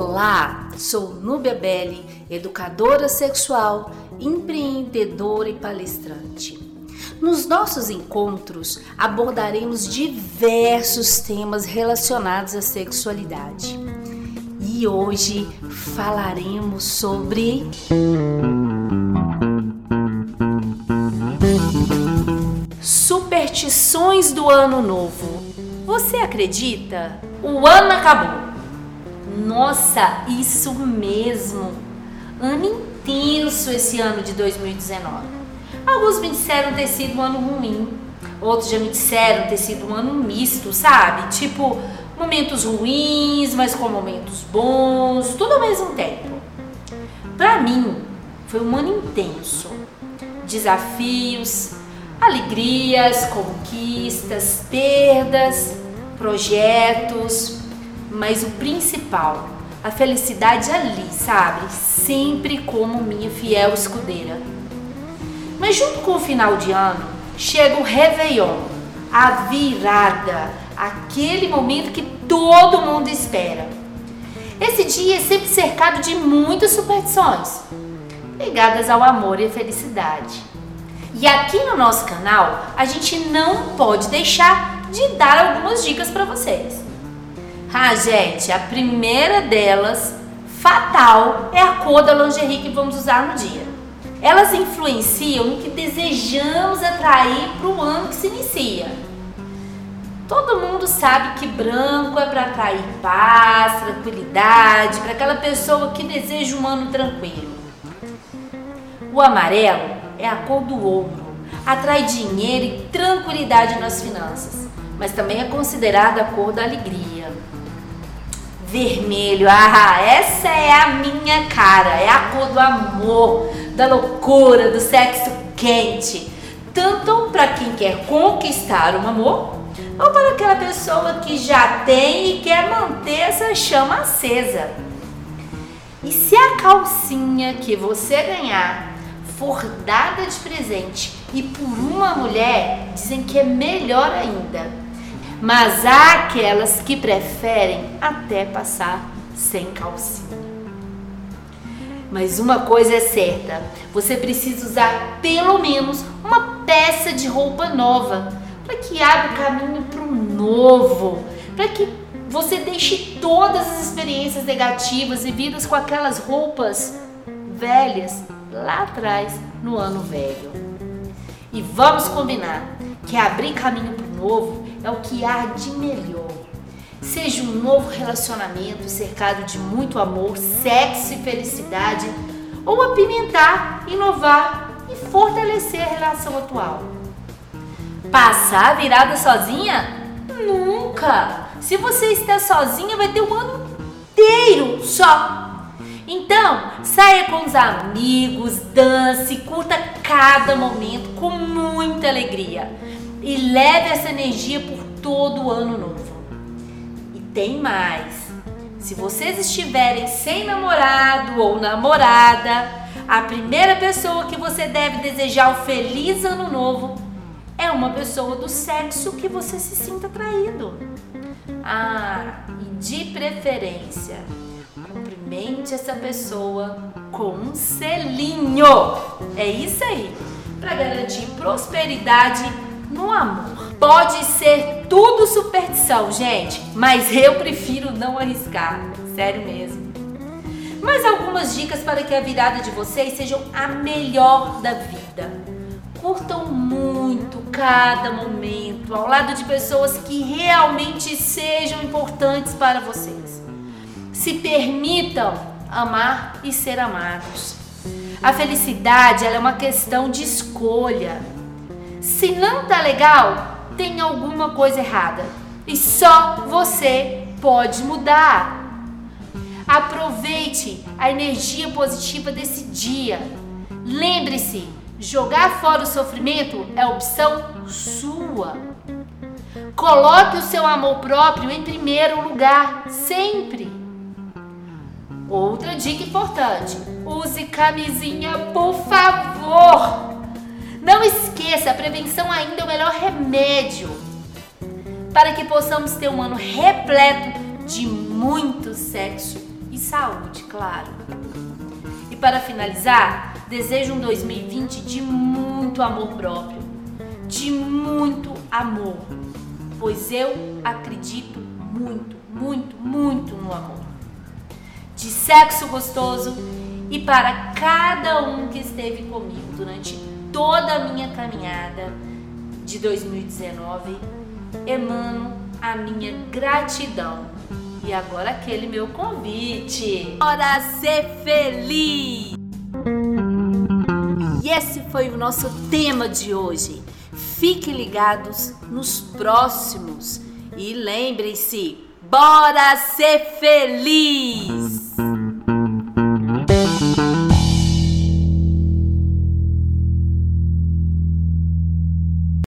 Olá, sou Núbia Belli, educadora sexual, empreendedora e palestrante. Nos nossos encontros abordaremos diversos temas relacionados à sexualidade. E hoje falaremos sobre superstições do ano novo. Você acredita? O ano acabou nossa, isso mesmo! Ano intenso esse ano de 2019. Alguns me disseram ter sido um ano ruim, outros já me disseram ter sido um ano misto, sabe? Tipo, momentos ruins, mas com momentos bons, tudo ao mesmo tempo. Para mim, foi um ano intenso. Desafios, alegrias, conquistas, perdas, projetos, mas o principal, a felicidade ali, sabe? Sempre como minha fiel escudeira. Mas junto com o final de ano, chega o Réveillon, a virada, aquele momento que todo mundo espera. Esse dia é sempre cercado de muitas superstições ligadas ao amor e à felicidade. E aqui no nosso canal, a gente não pode deixar de dar algumas dicas para vocês. Ah, gente, a primeira delas, fatal, é a cor da lingerie que vamos usar no dia. Elas influenciam no que desejamos atrair para o ano que se inicia. Todo mundo sabe que branco é para atrair paz, tranquilidade, para aquela pessoa que deseja um ano tranquilo. O amarelo é a cor do ouro, atrai dinheiro e tranquilidade nas finanças, mas também é considerada a cor da alegria vermelho. Ah, essa é a minha cara. É a cor do amor, da loucura, do sexo quente. Tanto para quem quer conquistar um amor, ou para aquela pessoa que já tem e quer manter essa chama acesa. E se a calcinha que você ganhar for dada de presente e por uma mulher, dizem que é melhor ainda mas há aquelas que preferem até passar sem calcinha. Mas uma coisa é certa, você precisa usar pelo menos uma peça de roupa nova para que abra o caminho para o novo, para que você deixe todas as experiências negativas e vidas com aquelas roupas velhas lá atrás no ano velho. E vamos combinar que abrir caminho para novo é o que há de melhor. Seja um novo relacionamento cercado de muito amor, sexo e felicidade, ou apimentar, inovar e fortalecer a relação atual. Passar a virada sozinha? Nunca! Se você está sozinha, vai ter um ano inteiro só. Então, saia com os amigos, dance, curta cada momento com muita alegria e leve essa energia por todo o ano novo. E tem mais. Se vocês estiverem sem namorado ou namorada, a primeira pessoa que você deve desejar o feliz ano novo é uma pessoa do sexo que você se sinta atraído. Ah, e de preferência, cumprimente essa pessoa com um selinho. É isso aí, para garantir prosperidade no amor. Pode ser tudo superstição, gente, mas eu prefiro não arriscar, sério mesmo. Mas algumas dicas para que a virada de vocês seja a melhor da vida. Curtam muito cada momento ao lado de pessoas que realmente sejam importantes para vocês. Se permitam amar e ser amados. A felicidade é uma questão de escolha. Se não tá legal, tem alguma coisa errada. E só você pode mudar. Aproveite a energia positiva desse dia. Lembre-se, jogar fora o sofrimento é opção sua. Coloque o seu amor próprio em primeiro lugar, sempre. Outra dica importante: use camisinha, por favor. Não esqueça, a prevenção ainda é o melhor remédio para que possamos ter um ano repleto de muito sexo e saúde, claro. E para finalizar, desejo um 2020 de muito amor próprio, de muito amor, pois eu acredito muito, muito, muito no amor. De sexo gostoso e para cada um que esteve comigo durante toda a minha caminhada de 2019, emano a minha gratidão. E agora aquele meu convite. Bora ser feliz! E esse foi o nosso tema de hoje. Fiquem ligados nos próximos e lembrem-se, bora ser feliz!